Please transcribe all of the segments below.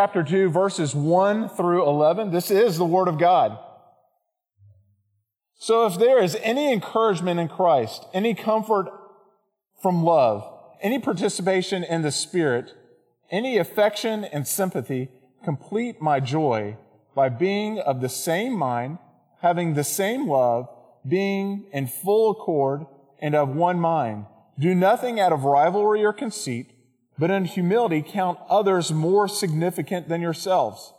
chapter 2, verses 1 through 11. This is the Word of God. So if there is any encouragement in Christ, any comfort from love, any participation in the Spirit, any affection and sympathy, complete my joy by being of the same mind, having the same love, being in full accord and of one mind. Do nothing out of rivalry or conceit, but in humility count others more significant than yourselves.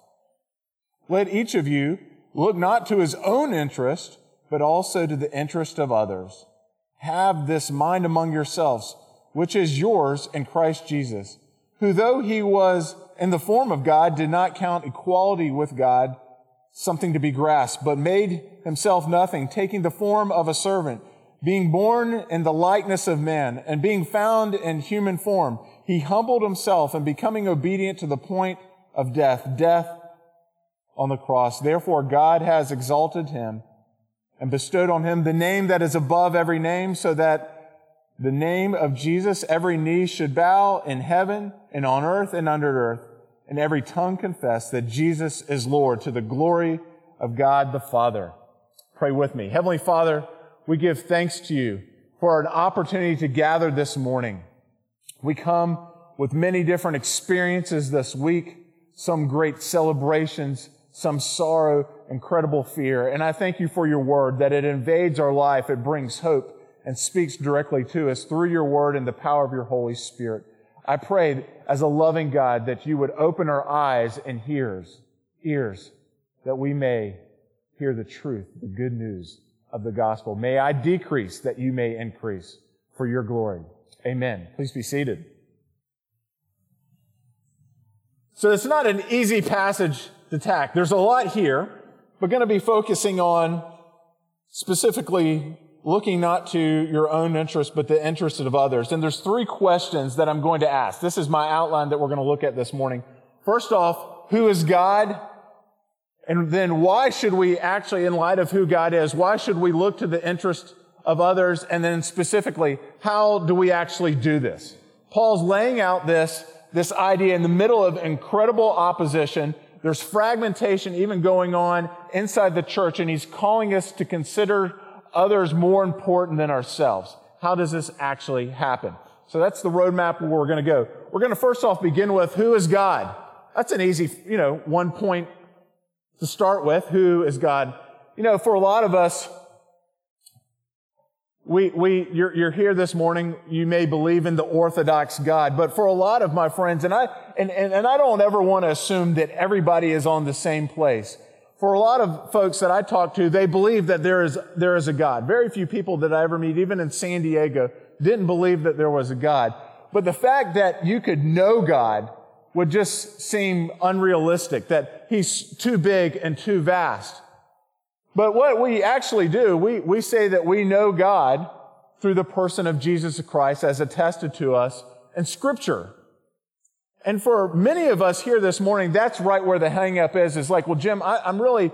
Let each of you look not to his own interest, but also to the interest of others. Have this mind among yourselves, which is yours in Christ Jesus, who though he was in the form of God, did not count equality with God something to be grasped, but made himself nothing, taking the form of a servant, being born in the likeness of men, and being found in human form he humbled himself and becoming obedient to the point of death, death on the cross. Therefore, God has exalted him and bestowed on him the name that is above every name so that the name of Jesus, every knee should bow in heaven and on earth and under earth, and every tongue confess that Jesus is Lord to the glory of God the Father. Pray with me. Heavenly Father, we give thanks to you for an opportunity to gather this morning. We come with many different experiences this week, some great celebrations, some sorrow, incredible fear. And I thank you for your word that it invades our life. It brings hope and speaks directly to us through your word and the power of your Holy Spirit. I pray as a loving God that you would open our eyes and ears, ears, that we may hear the truth, the good news of the gospel. May I decrease that you may increase for your glory. Amen. Please be seated. So it's not an easy passage to tack. There's a lot here. We're going to be focusing on specifically looking not to your own interest, but the interest of others. And there's three questions that I'm going to ask. This is my outline that we're going to look at this morning. First off, who is God? And then why should we actually, in light of who God is, why should we look to the interest of others? And then specifically, how do we actually do this? Paul's laying out this, this idea in the middle of incredible opposition. There's fragmentation even going on inside the church, and he's calling us to consider others more important than ourselves. How does this actually happen? So that's the roadmap where we're going to go. We're going to first off begin with who is God? That's an easy, you know, one point to start with. Who is God? You know, for a lot of us, we, we, you're, you're here this morning. You may believe in the Orthodox God, but for a lot of my friends, and I, and, and, and I don't ever want to assume that everybody is on the same place. For a lot of folks that I talk to, they believe that there is, there is a God. Very few people that I ever meet, even in San Diego, didn't believe that there was a God. But the fact that you could know God would just seem unrealistic, that He's too big and too vast. But what we actually do, we, we say that we know God through the person of Jesus Christ as attested to us in Scripture. And for many of us here this morning, that's right where the hangup is. Is like, well, Jim, I, am really,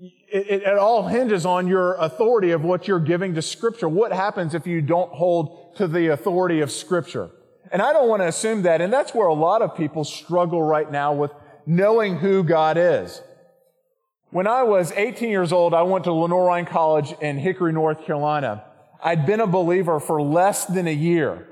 it, it, all hinges on your authority of what you're giving to Scripture. What happens if you don't hold to the authority of Scripture? And I don't want to assume that. And that's where a lot of people struggle right now with knowing who God is. When I was 18 years old, I went to Lenoir-Rhyne College in Hickory, North Carolina. I'd been a believer for less than a year.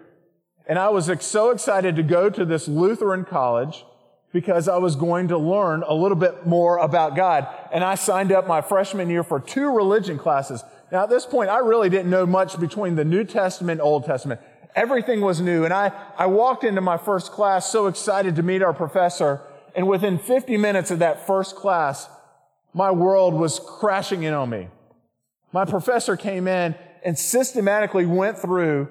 And I was so excited to go to this Lutheran college because I was going to learn a little bit more about God. And I signed up my freshman year for two religion classes. Now at this point, I really didn't know much between the New Testament and Old Testament. Everything was new. And I, I walked into my first class so excited to meet our professor. And within 50 minutes of that first class, my world was crashing in on me. My professor came in and systematically went through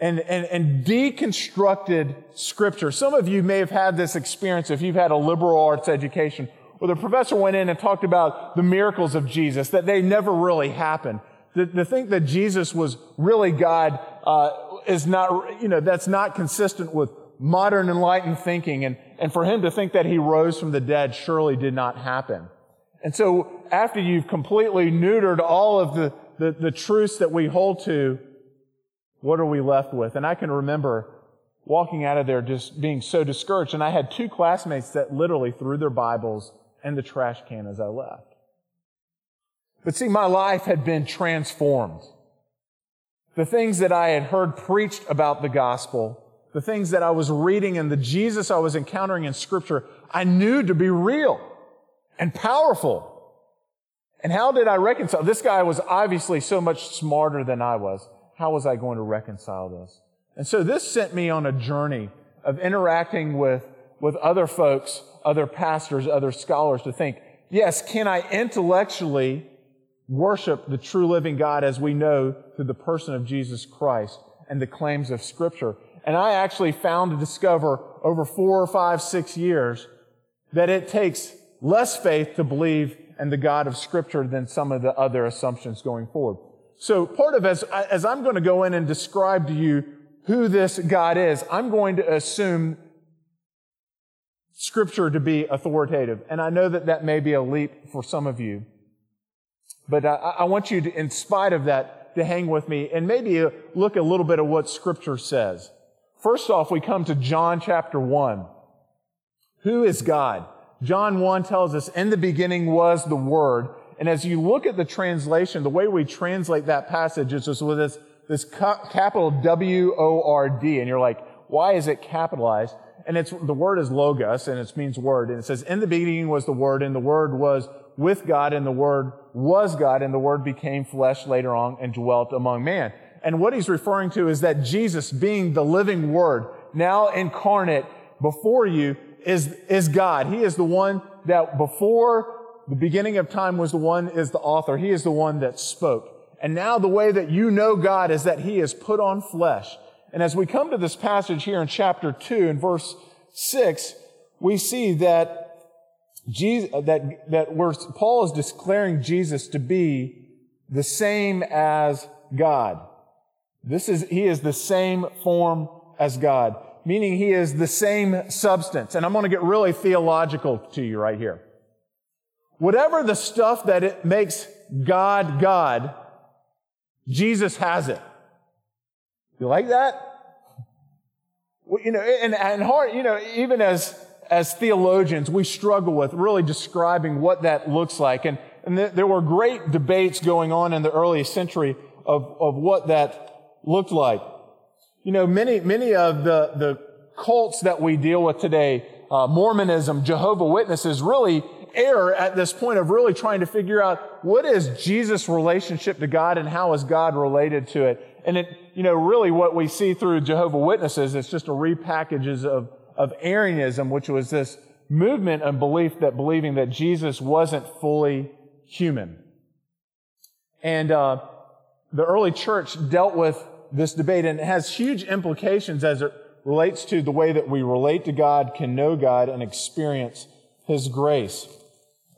and, and, and deconstructed scripture. Some of you may have had this experience if you've had a liberal arts education where the professor went in and talked about the miracles of Jesus, that they never really happened. To, to think that Jesus was really God uh, is not, you know, that's not consistent with modern enlightened thinking. And, and for him to think that he rose from the dead surely did not happen. And so after you've completely neutered all of the, the, the truths that we hold to, what are we left with? And I can remember walking out of there just being so discouraged. And I had two classmates that literally threw their Bibles in the trash can as I left. But see, my life had been transformed. The things that I had heard preached about the gospel, the things that I was reading and the Jesus I was encountering in scripture, I knew to be real and powerful. And how did I reconcile? This guy was obviously so much smarter than I was. How was I going to reconcile this? And so this sent me on a journey of interacting with, with other folks, other pastors, other scholars to think, yes, can I intellectually worship the true living God as we know through the person of Jesus Christ and the claims of scripture? And I actually found to discover over four or five, six years that it takes less faith to believe in the God of scripture than some of the other assumptions going forward. So part of as, as I'm going to go in and describe to you who this God is, I'm going to assume scripture to be authoritative. And I know that that may be a leap for some of you. But I, I want you to, in spite of that, to hang with me and maybe look a little bit at what scripture says. First off, we come to John chapter 1. Who is God? John 1 tells us, in the beginning was the Word. And as you look at the translation, the way we translate that passage is just with this, this capital W-O-R-D. And you're like, why is it capitalized? And it's, the word is logos, and it means word. And it says, in the beginning was the Word, and the Word was with God, and the Word was God, and the Word became flesh later on and dwelt among man. And what he's referring to is that Jesus, being the living Word, now incarnate before you, is, is God. He is the one that before the beginning of time was the one is the author. He is the one that spoke. And now the way that you know God is that He is put on flesh. And as we come to this passage here in chapter 2 in verse 6, we see that Jesus, that, that Paul is declaring Jesus to be the same as God. This is, he is the same form as God, meaning he is the same substance. And I'm going to get really theological to you right here. Whatever the stuff that it makes God God, Jesus has it. You like that? Well, you know, and, and hard, you know, even as, as theologians, we struggle with really describing what that looks like. And, and th- there were great debates going on in the early century of, of what that looked like. You know, many, many of the, the cults that we deal with today, uh, Mormonism, Jehovah Witnesses, really err at this point of really trying to figure out what is Jesus' relationship to God and how is God related to it. And it, you know, really what we see through Jehovah Witnesses, it's just a repackages of, of Arianism, which was this movement and belief that believing that Jesus wasn't fully human. And, uh, the early church dealt with this debate and it has huge implications as it relates to the way that we relate to God, can know God, and experience His grace.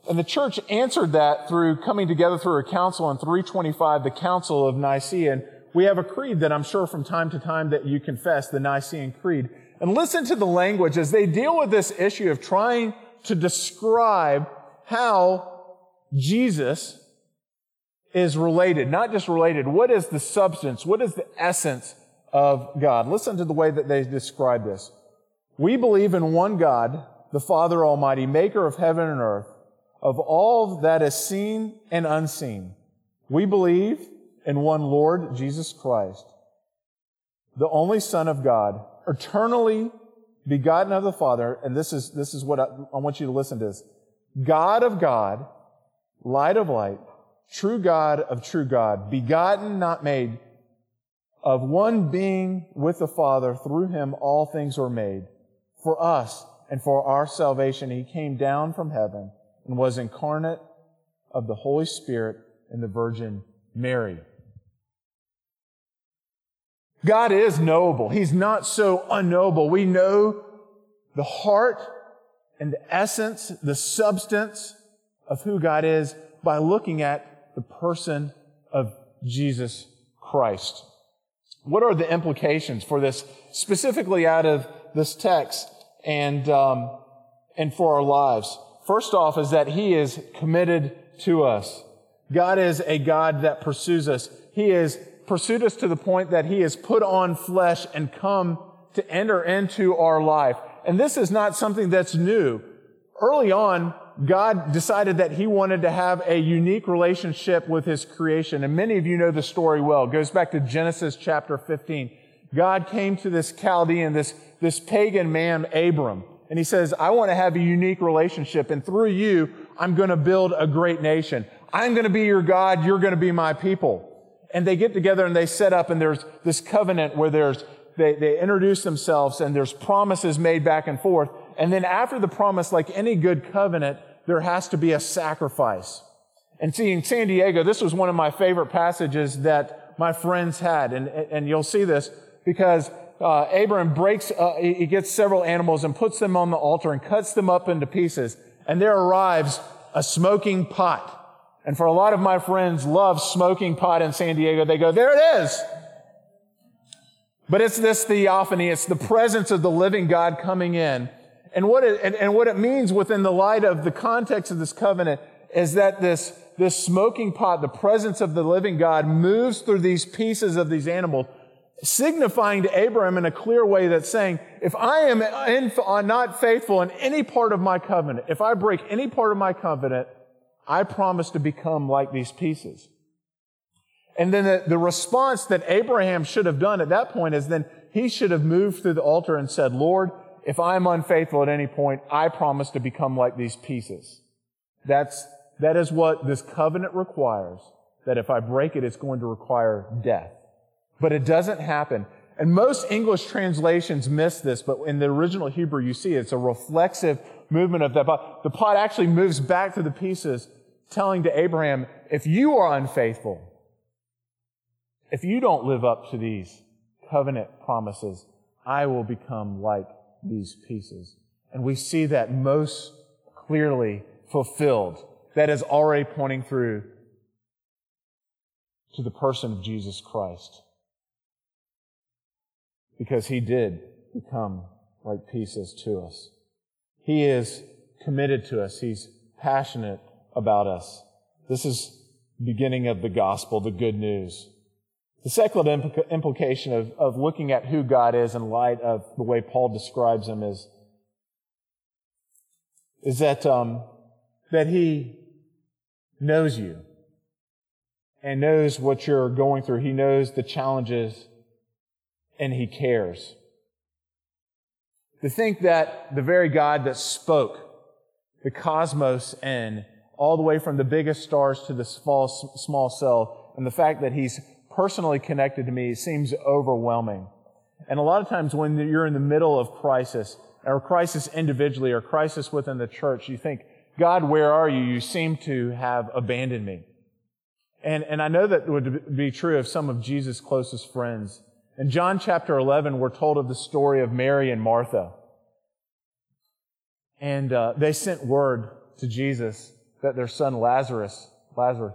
And the church answered that through coming together through a council in 325, the Council of Nicaea. And we have a creed that I'm sure from time to time that you confess, the Nicene Creed. And listen to the language as they deal with this issue of trying to describe how Jesus is related, not just related. What is the substance? What is the essence of God? Listen to the way that they describe this. We believe in one God, the Father Almighty, maker of heaven and earth of all that is seen and unseen. We believe in one Lord Jesus Christ, the only Son of God, eternally begotten of the Father, and this is, this is what I, I want you to listen to this. God of God, light of light, true God of true God, begotten, not made, of one being with the Father, through him all things were made. For us and for our salvation, he came down from heaven and was incarnate of the Holy Spirit and the Virgin Mary. God is knowable. He's not so unknowable. We know the heart and the essence, the substance of who God is by looking at the person of Jesus Christ. What are the implications for this, specifically out of this text and, um, and for our lives? First off is that He is committed to us. God is a God that pursues us. He has pursued us to the point that He has put on flesh and come to enter into our life. And this is not something that's new. Early on, God decided that he wanted to have a unique relationship with his creation. And many of you know the story well. It goes back to Genesis chapter 15. God came to this Chaldean, this, this pagan man, Abram, and he says, I want to have a unique relationship. And through you, I'm going to build a great nation. I'm going to be your God. You're going to be my people. And they get together and they set up and there's this covenant where there's, they, they introduce themselves and there's promises made back and forth. And then after the promise, like any good covenant, there has to be a sacrifice. And see, in San Diego, this was one of my favorite passages that my friends had. And, and you'll see this because uh, Abraham breaks, uh, he gets several animals and puts them on the altar and cuts them up into pieces. And there arrives a smoking pot. And for a lot of my friends love smoking pot in San Diego, they go, there it is. But it's this theophany. It's the presence of the living God coming in and what it, and, and what it means within the light of the context of this covenant is that this, this smoking pot, the presence of the living God moves through these pieces of these animals, signifying to Abraham in a clear way that saying, if I am in, uh, not faithful in any part of my covenant, if I break any part of my covenant, I promise to become like these pieces. And then the, the response that Abraham should have done at that point is then he should have moved through the altar and said, Lord, if I'm unfaithful at any point, I promise to become like these pieces. That's, that is what this covenant requires. That if I break it, it's going to require death. But it doesn't happen. And most English translations miss this, but in the original Hebrew, you see it's a reflexive movement of that pot. The pot actually moves back to the pieces, telling to Abraham, if you are unfaithful, if you don't live up to these covenant promises, I will become like these pieces. And we see that most clearly fulfilled. That is already pointing through to the person of Jesus Christ. Because he did become like pieces to us. He is committed to us. He's passionate about us. This is beginning of the gospel, the good news. The implica- implication of, of looking at who God is in light of the way Paul describes him is, is that, um, that he knows you and knows what you're going through. He knows the challenges and he cares. To think that the very God that spoke the cosmos in all the way from the biggest stars to the small, small cell and the fact that he's personally connected to me seems overwhelming. And a lot of times when you're in the middle of crisis, or crisis individually, or crisis within the church, you think, God, where are you? You seem to have abandoned me. And, and I know that would be true of some of Jesus' closest friends. In John chapter 11, we're told of the story of Mary and Martha. And uh, they sent word to Jesus that their son Lazarus, Lazarus,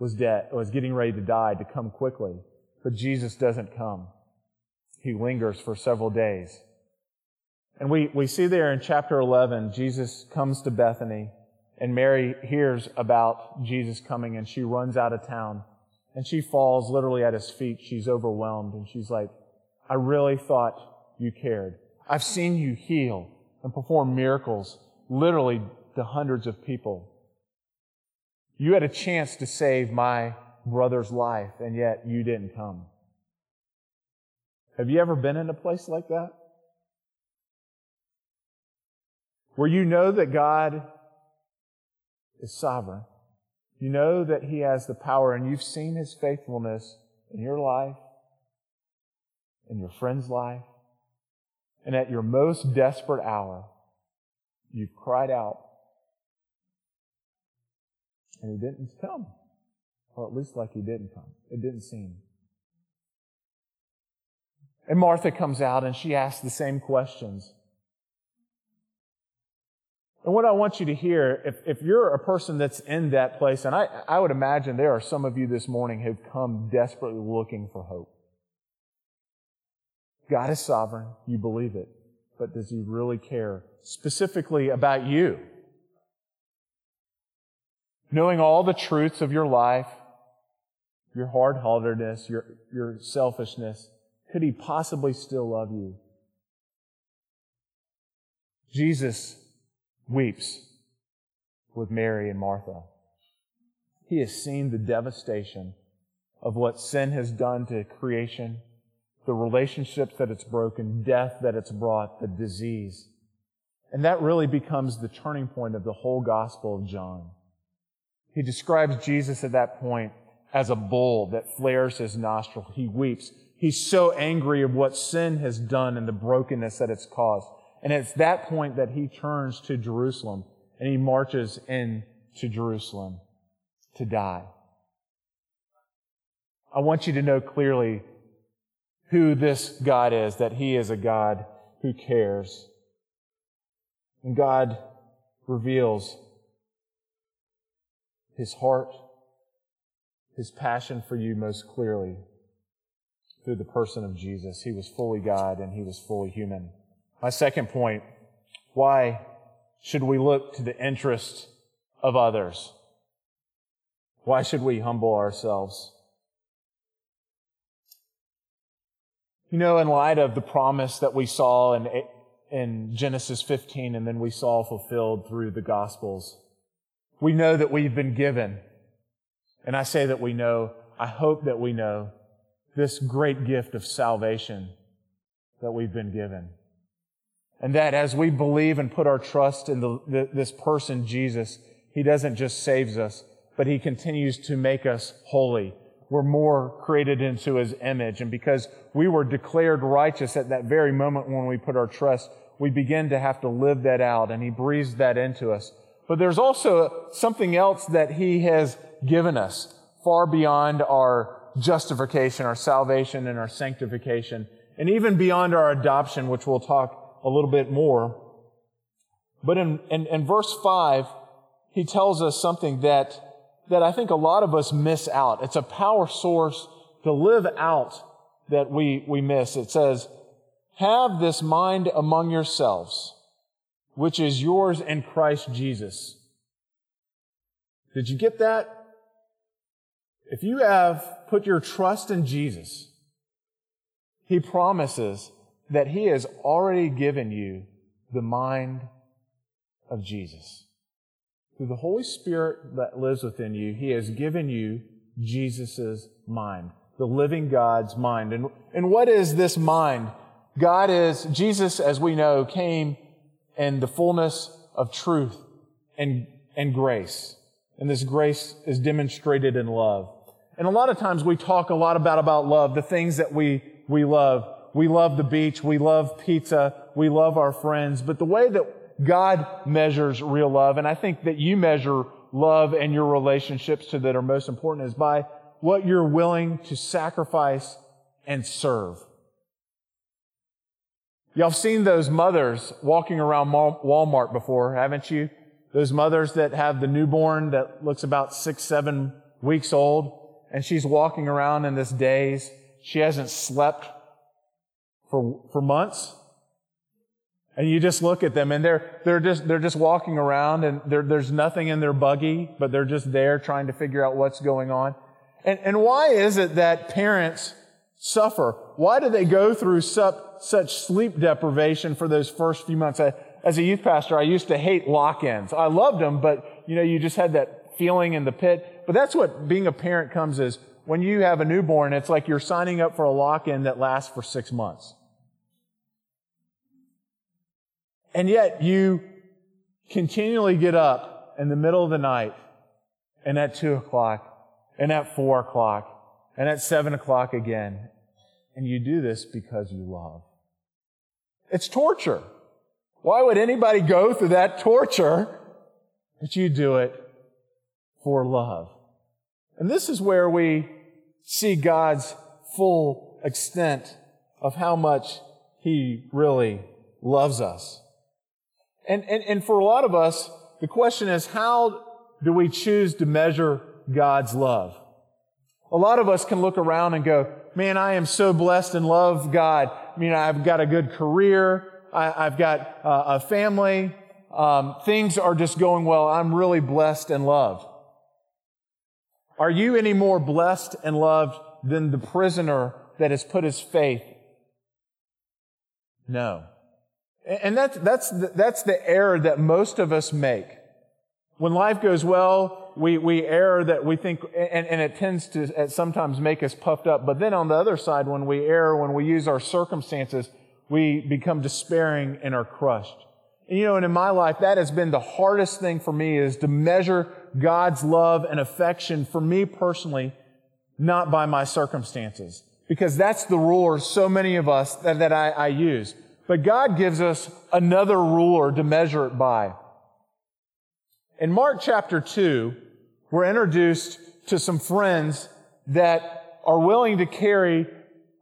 was dead, was getting ready to die to come quickly. But Jesus doesn't come. He lingers for several days. And we, we see there in chapter 11, Jesus comes to Bethany and Mary hears about Jesus coming and she runs out of town and she falls literally at his feet. She's overwhelmed and she's like, I really thought you cared. I've seen you heal and perform miracles literally to hundreds of people. You had a chance to save my brother's life, and yet you didn't come. Have you ever been in a place like that? Where you know that God is sovereign. You know that He has the power, and you've seen His faithfulness in your life, in your friend's life, and at your most desperate hour, you've cried out and he didn't come. Or at least like he didn't come. It didn't seem. And Martha comes out and she asks the same questions. And what I want you to hear, if, if you're a person that's in that place, and I, I would imagine there are some of you this morning who've come desperately looking for hope. God is sovereign. You believe it. But does he really care specifically about you? Knowing all the truths of your life, your hard-heartedness, your, your selfishness, could he possibly still love you Jesus weeps with Mary and Martha. He has seen the devastation of what sin has done to creation, the relationships that it's broken, death that it's brought, the disease. And that really becomes the turning point of the whole Gospel of John. He describes Jesus at that point as a bull that flares his nostril. He weeps. He's so angry of what sin has done and the brokenness that it's caused. And it's that point that he turns to Jerusalem and he marches into Jerusalem to die. I want you to know clearly who this God is, that he is a God who cares. And God reveals his heart, his passion for you most clearly through the person of Jesus. He was fully God and he was fully human. My second point, why should we look to the interest of others? Why should we humble ourselves? You know, in light of the promise that we saw in, in Genesis 15 and then we saw fulfilled through the Gospels, we know that we've been given, and I say that we know, I hope that we know, this great gift of salvation that we've been given. And that as we believe and put our trust in the, the, this person, Jesus, He doesn't just saves us, but He continues to make us holy. We're more created into His image. And because we were declared righteous at that very moment when we put our trust, we begin to have to live that out. And He breathes that into us. But there's also something else that He has given us far beyond our justification, our salvation, and our sanctification, and even beyond our adoption, which we'll talk a little bit more. But in, in, in verse 5, he tells us something that, that I think a lot of us miss out. It's a power source to live out that we, we miss. It says, Have this mind among yourselves, which is yours in Christ Jesus. Did you get that? If you have put your trust in Jesus, He promises that He has already given you the mind of Jesus. Through the Holy Spirit that lives within you, He has given you Jesus' mind, the living God's mind. And, and what is this mind? God is, Jesus, as we know, came in the fullness of truth and, and grace. And this grace is demonstrated in love. And a lot of times we talk a lot about, about love, the things that we, we love we love the beach, we love pizza, we love our friends, but the way that God measures real love, and I think that you measure love and your relationships to that are most important is by what you're willing to sacrifice and serve. Y'all seen those mothers walking around Walmart before, haven't you? Those mothers that have the newborn that looks about six, seven weeks old, and she's walking around in this daze. She hasn't slept for, for months. And you just look at them and they're, they're just, they're just walking around and there's nothing in their buggy, but they're just there trying to figure out what's going on. And, and why is it that parents suffer? Why do they go through such, such sleep deprivation for those first few months? I, as a youth pastor, I used to hate lock-ins. I loved them, but you know, you just had that feeling in the pit. But that's what being a parent comes is when you have a newborn, it's like you're signing up for a lock-in that lasts for six months. And yet you continually get up in the middle of the night and at two o'clock and at four o'clock and at seven o'clock again. And you do this because you love. It's torture. Why would anybody go through that torture? But you do it for love. And this is where we see God's full extent of how much He really loves us. And, and, and for a lot of us, the question is, how do we choose to measure God's love? A lot of us can look around and go, man, I am so blessed and love God. I mean, I've got a good career. I, have got uh, a family. Um, things are just going well. I'm really blessed and loved. Are you any more blessed and loved than the prisoner that has put his faith? No. And that's, that's, the, that's the error that most of us make. When life goes well, we, we err that we think, and, and it tends to uh, sometimes make us puffed up. But then on the other side, when we err, when we use our circumstances, we become despairing and are crushed. And you know, and in my life, that has been the hardest thing for me is to measure God's love and affection for me personally, not by my circumstances. Because that's the ruler so many of us that, that I, I use. But God gives us another ruler to measure it by. In Mark chapter 2, we're introduced to some friends that are willing to carry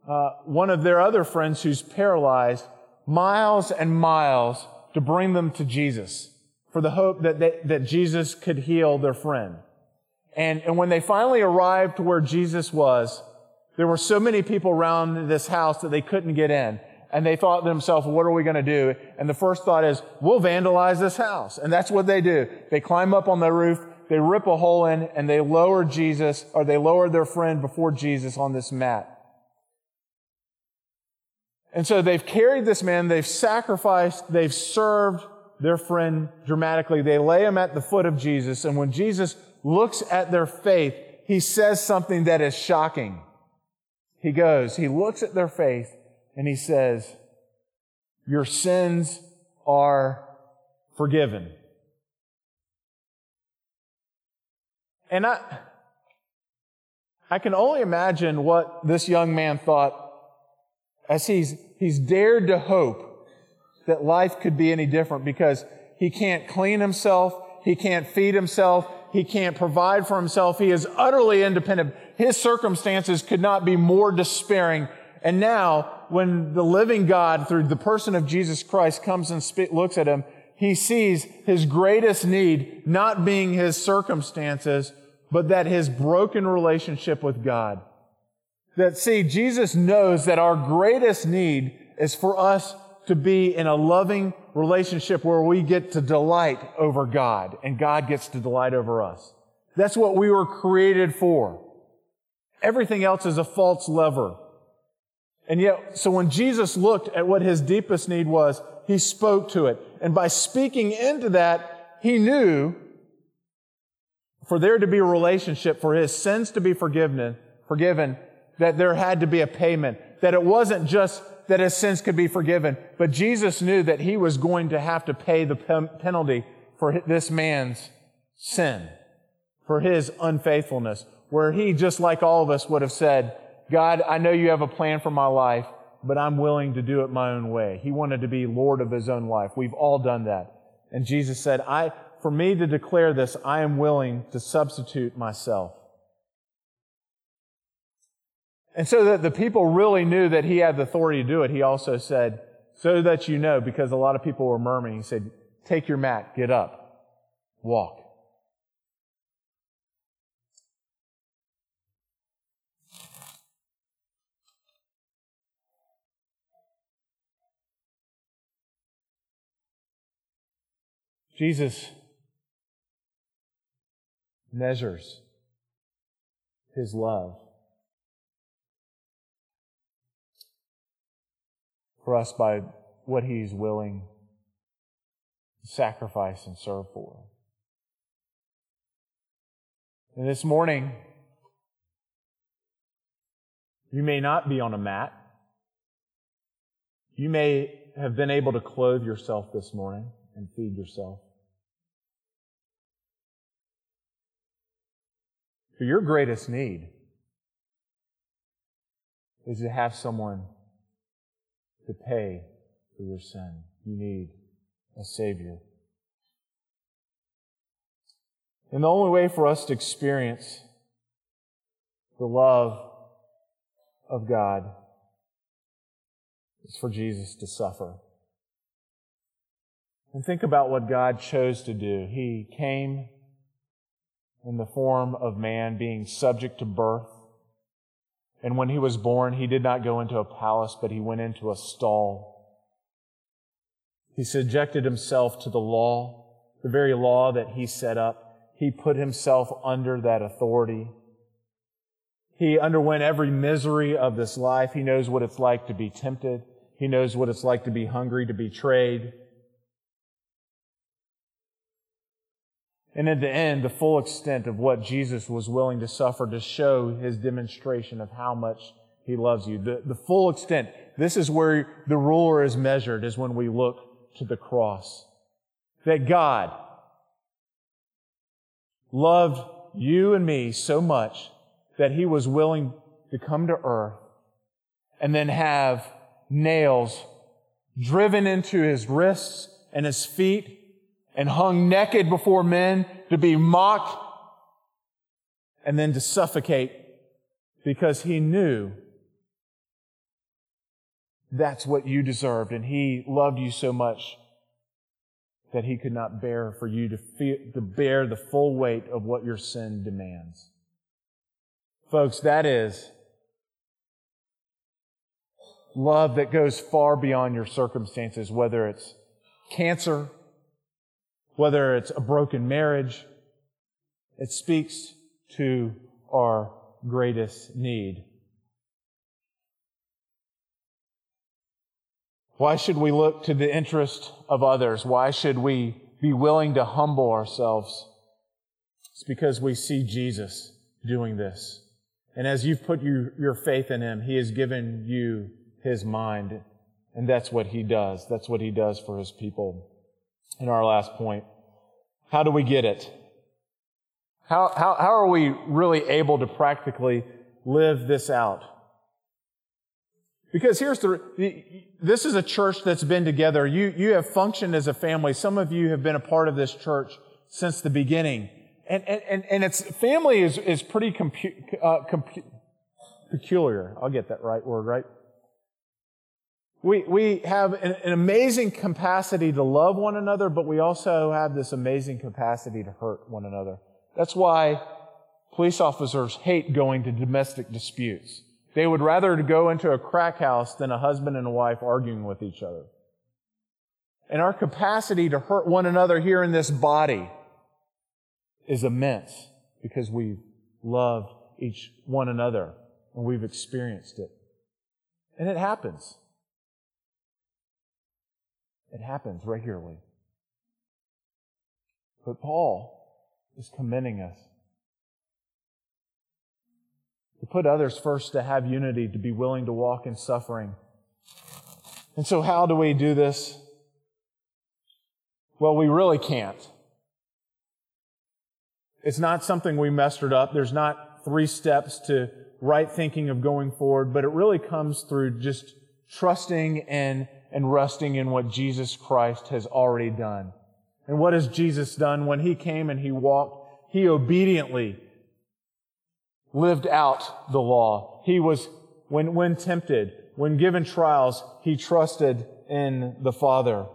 uh, one of their other friends who's paralyzed miles and miles to bring them to Jesus for the hope that, they, that Jesus could heal their friend. And, and when they finally arrived to where Jesus was, there were so many people around this house that they couldn't get in. And they thought to themselves, what are we going to do? And the first thought is, we'll vandalize this house. And that's what they do. They climb up on the roof, they rip a hole in, and they lower Jesus, or they lower their friend before Jesus on this mat. And so they've carried this man, they've sacrificed, they've served their friend dramatically. They lay him at the foot of Jesus, and when Jesus looks at their faith, he says something that is shocking. He goes, he looks at their faith, and he says, Your sins are forgiven. And I, I can only imagine what this young man thought as he's, he's dared to hope that life could be any different because he can't clean himself, he can't feed himself, he can't provide for himself, he is utterly independent. His circumstances could not be more despairing. And now, when the living God, through the person of Jesus Christ, comes and looks at him, he sees his greatest need not being his circumstances, but that his broken relationship with God. That see, Jesus knows that our greatest need is for us to be in a loving relationship where we get to delight over God and God gets to delight over us. That's what we were created for. Everything else is a false lever. And yet, so when Jesus looked at what his deepest need was, he spoke to it. And by speaking into that, he knew for there to be a relationship, for his sins to be forgiven, forgiven, that there had to be a payment, that it wasn't just that his sins could be forgiven, but Jesus knew that he was going to have to pay the penalty for this man's sin, for his unfaithfulness, where he, just like all of us, would have said, God, I know you have a plan for my life, but I'm willing to do it my own way. He wanted to be Lord of his own life. We've all done that. And Jesus said, I, for me to declare this, I am willing to substitute myself. And so that the people really knew that he had the authority to do it, he also said, so that you know, because a lot of people were murmuring, he said, take your mat, get up, walk. Jesus measures his love for us by what He's willing to sacrifice and serve for. And this morning, you may not be on a mat. You may have been able to clothe yourself this morning and feed yourself. But your greatest need is to have someone to pay for your sin. You need a Savior. And the only way for us to experience the love of God is for Jesus to suffer. And think about what God chose to do. He came in the form of man, being subject to birth, and when he was born, he did not go into a palace, but he went into a stall. He subjected himself to the law, the very law that he set up. He put himself under that authority. He underwent every misery of this life. He knows what it's like to be tempted. He knows what it's like to be hungry, to be betrayed. And in the end, the full extent of what Jesus was willing to suffer to show his demonstration of how much he loves you. The, the full extent. This is where the ruler is measured, is when we look to the cross. That God loved you and me so much that he was willing to come to earth and then have nails driven into his wrists and his feet and hung naked before men to be mocked and then to suffocate because he knew that's what you deserved and he loved you so much that he could not bear for you to, feel, to bear the full weight of what your sin demands. Folks, that is love that goes far beyond your circumstances, whether it's cancer, whether it's a broken marriage, it speaks to our greatest need. Why should we look to the interest of others? Why should we be willing to humble ourselves? It's because we see Jesus doing this. And as you've put you, your faith in Him, He has given you His mind. And that's what He does. That's what He does for His people. And our last point. How do we get it? How, how, how are we really able to practically live this out? Because here's the, this is a church that's been together. You, you have functioned as a family. Some of you have been a part of this church since the beginning. And, and, and its family is, is pretty compu, uh, compu, peculiar. I'll get that right word, right? We, we have an, an amazing capacity to love one another, but we also have this amazing capacity to hurt one another. That's why police officers hate going to domestic disputes. They would rather go into a crack house than a husband and a wife arguing with each other. And our capacity to hurt one another here in this body is immense because we love each one another and we've experienced it. And it happens. It happens regularly. But Paul is commending us to put others first, to have unity, to be willing to walk in suffering. And so, how do we do this? Well, we really can't. It's not something we mustered up. There's not three steps to right thinking of going forward, but it really comes through just trusting and and resting in what Jesus Christ has already done. And what has Jesus done? When he came and he walked, he obediently lived out the law. He was, when, when tempted, when given trials, he trusted in the Father.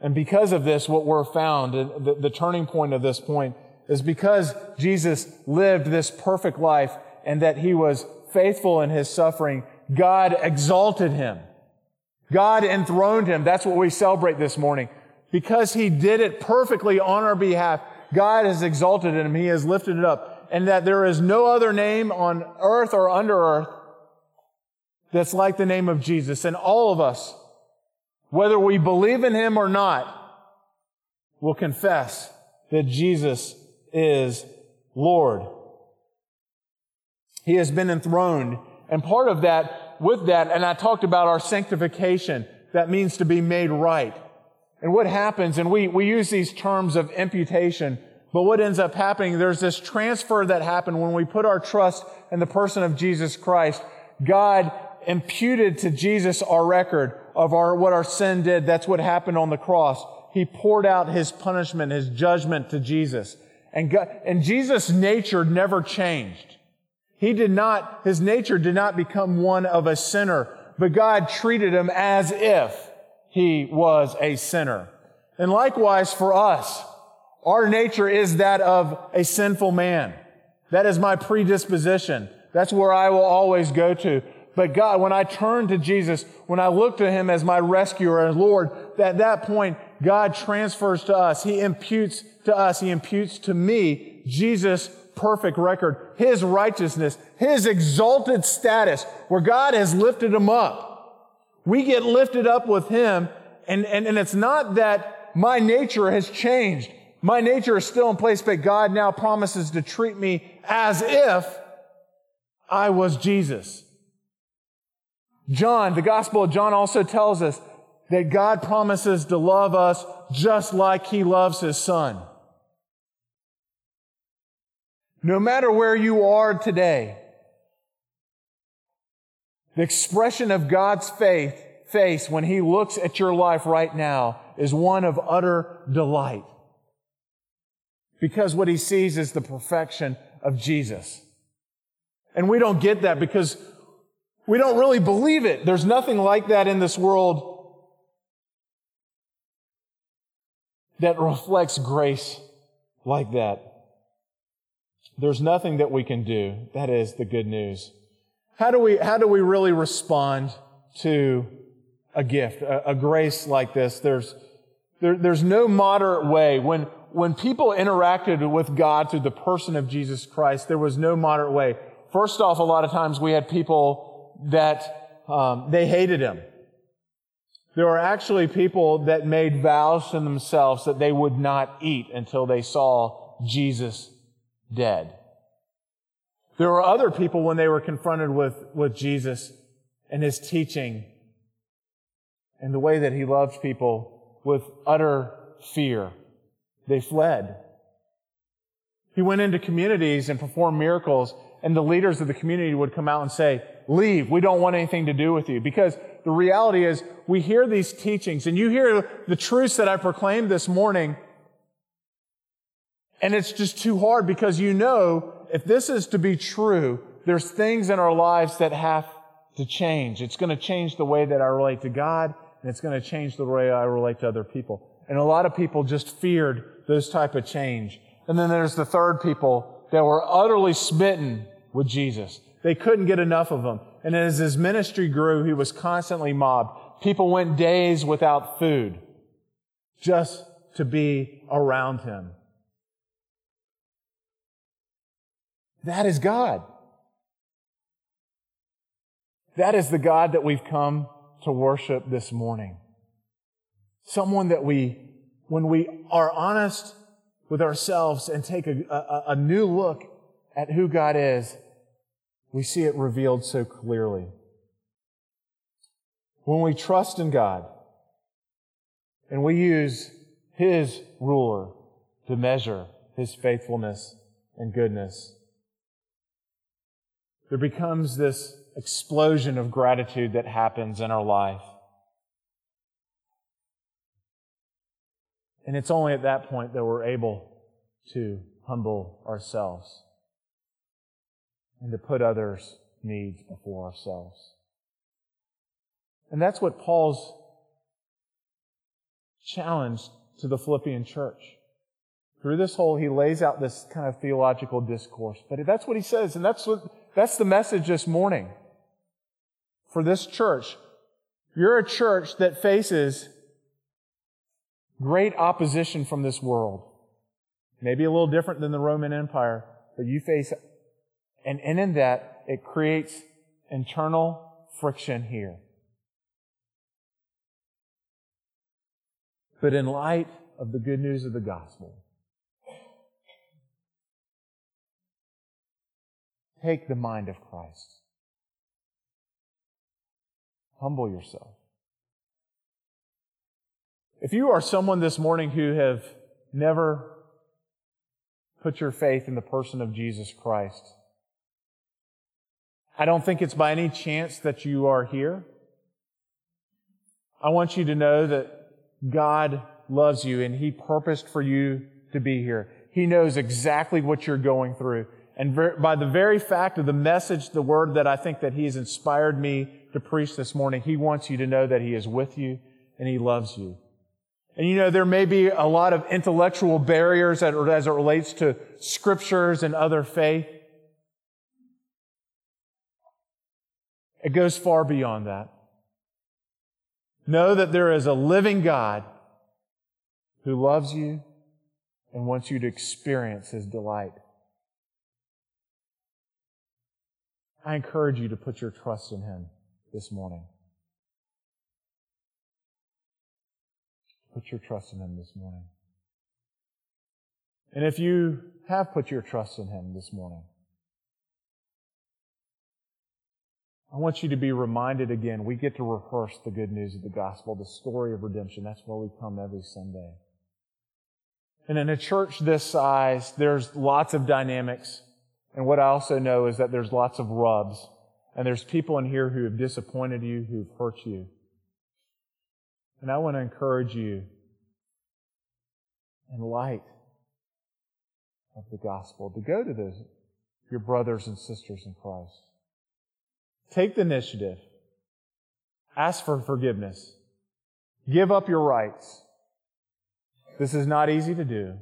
And because of this, what we're found, the, the turning point of this point, is because Jesus lived this perfect life and that he was faithful in his suffering, God exalted him. God enthroned him. That's what we celebrate this morning. Because he did it perfectly on our behalf, God has exalted him. He has lifted it up. And that there is no other name on earth or under earth that's like the name of Jesus. And all of us, whether we believe in him or not, will confess that Jesus is Lord. He has been enthroned. And part of that with that, and I talked about our sanctification, that means to be made right. And what happens, and we, we use these terms of imputation, but what ends up happening, there's this transfer that happened when we put our trust in the person of Jesus Christ. God imputed to Jesus our record of our, what our sin did. That's what happened on the cross. He poured out his punishment, his judgment to Jesus. And, God, and Jesus' nature never changed. He did not, his nature did not become one of a sinner, but God treated him as if he was a sinner. And likewise for us, our nature is that of a sinful man. That is my predisposition. That's where I will always go to. But God, when I turn to Jesus, when I look to Him as my rescuer and Lord, at that point, God transfers to us. He imputes to us. He imputes to me Jesus perfect record, His righteousness, His exalted status, where God has lifted Him up, We get lifted up with Him, and, and, and it's not that my nature has changed. My nature is still in place, but God now promises to treat me as if I was Jesus. John, the Gospel of John also tells us that God promises to love us just like He loves His Son. No matter where you are today, the expression of God's faith, face when He looks at your life right now is one of utter delight. Because what He sees is the perfection of Jesus. And we don't get that because we don't really believe it. There's nothing like that in this world that reflects grace like that. There's nothing that we can do. That is the good news. How do we, how do we really respond to a gift, a, a grace like this? There's, there, there's no moderate way. When, when people interacted with God through the person of Jesus Christ, there was no moderate way. First off, a lot of times we had people that um, they hated him. There were actually people that made vows to themselves that they would not eat until they saw Jesus dead. There were other people when they were confronted with, with Jesus and his teaching and the way that he loved people with utter fear. They fled. He went into communities and performed miracles and the leaders of the community would come out and say, leave. We don't want anything to do with you. Because the reality is we hear these teachings and you hear the truths that I proclaimed this morning and it's just too hard because you know if this is to be true, there's things in our lives that have to change. It's going to change the way that I relate to God and it's going to change the way I relate to other people. And a lot of people just feared those type of change. And then there's the third people that were utterly smitten with Jesus. They couldn't get enough of him. And as his ministry grew, he was constantly mobbed. People went days without food just to be around him. That is God. That is the God that we've come to worship this morning. Someone that we, when we are honest with ourselves and take a, a, a new look at who God is, we see it revealed so clearly. When we trust in God and we use His ruler to measure His faithfulness and goodness, there becomes this explosion of gratitude that happens in our life. And it's only at that point that we're able to humble ourselves and to put others' needs before ourselves. And that's what Paul's challenge to the Philippian church. Through this whole, he lays out this kind of theological discourse. But that's what he says, and that's what that's the message this morning for this church. You're a church that faces great opposition from this world. Maybe a little different than the Roman Empire, but you face, and, and in that, it creates internal friction here. But in light of the good news of the gospel, Take the mind of Christ. Humble yourself. If you are someone this morning who have never put your faith in the person of Jesus Christ, I don't think it's by any chance that you are here. I want you to know that God loves you and He purposed for you to be here. He knows exactly what you're going through. And ver- by the very fact of the message, the word that I think that He has inspired me to preach this morning, He wants you to know that He is with you and He loves you. And you know, there may be a lot of intellectual barriers as it relates to scriptures and other faith. It goes far beyond that. Know that there is a living God who loves you and wants you to experience His delight. I encourage you to put your trust in Him this morning. put your trust in Him this morning. And if you have put your trust in Him this morning, I want you to be reminded again, we get to rehearse the good news of the gospel, the story of redemption. That's why we come every Sunday. And in a church this size, there's lots of dynamics. And what I also know is that there's lots of rubs. And there's people in here who have disappointed you, who've hurt you. And I want to encourage you in light of the gospel to go to those, your brothers and sisters in Christ. Take the initiative. Ask for forgiveness. Give up your rights. This is not easy to do,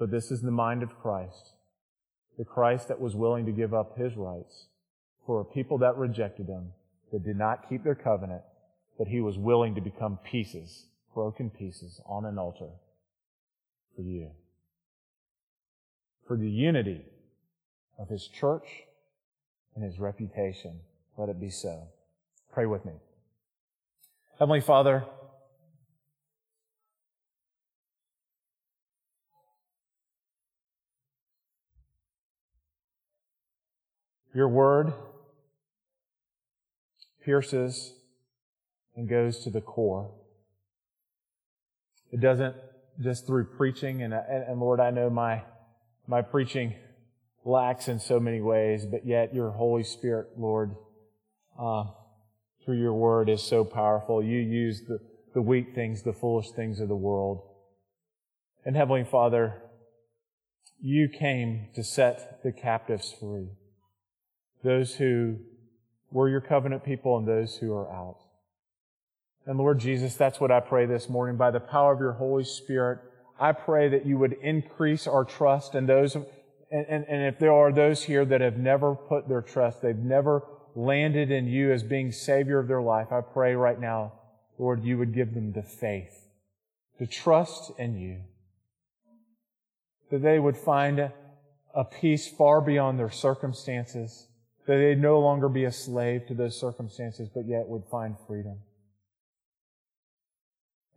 but this is the mind of Christ. The Christ that was willing to give up his rights for a people that rejected him, that did not keep their covenant, but he was willing to become pieces, broken pieces on an altar for you. For the unity of his church and his reputation. Let it be so. Pray with me. Heavenly Father, your word pierces and goes to the core. It doesn't just through preaching, and, and, Lord, I know my, my preaching lacks in so many ways, but yet your Holy Spirit, Lord, uh, through your word is so powerful. You use the, the weak things, the foolish things of the world. And Heavenly Father, you came to set the captives free. Those who were your covenant people and those who are out. And Lord Jesus, that's what I pray this morning. By the power of your Holy Spirit, I pray that you would increase our trust in those and, and, and if there are those here that have never put their trust, they've never landed in you as being Savior of their life, I pray right now, Lord, you would give them the faith to trust in you. That they would find a peace far beyond their circumstances. That they'd no longer be a slave to those circumstances, but yet would find freedom.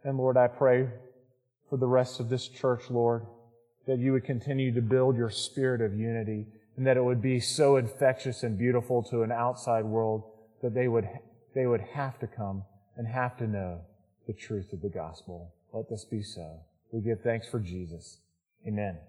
And Lord, I pray for the rest of this church, Lord, that you would continue to build your spirit of unity and that it would be so infectious and beautiful to an outside world that they would, they would have to come and have to know the truth of the gospel. Let this be so. We give thanks for Jesus. Amen.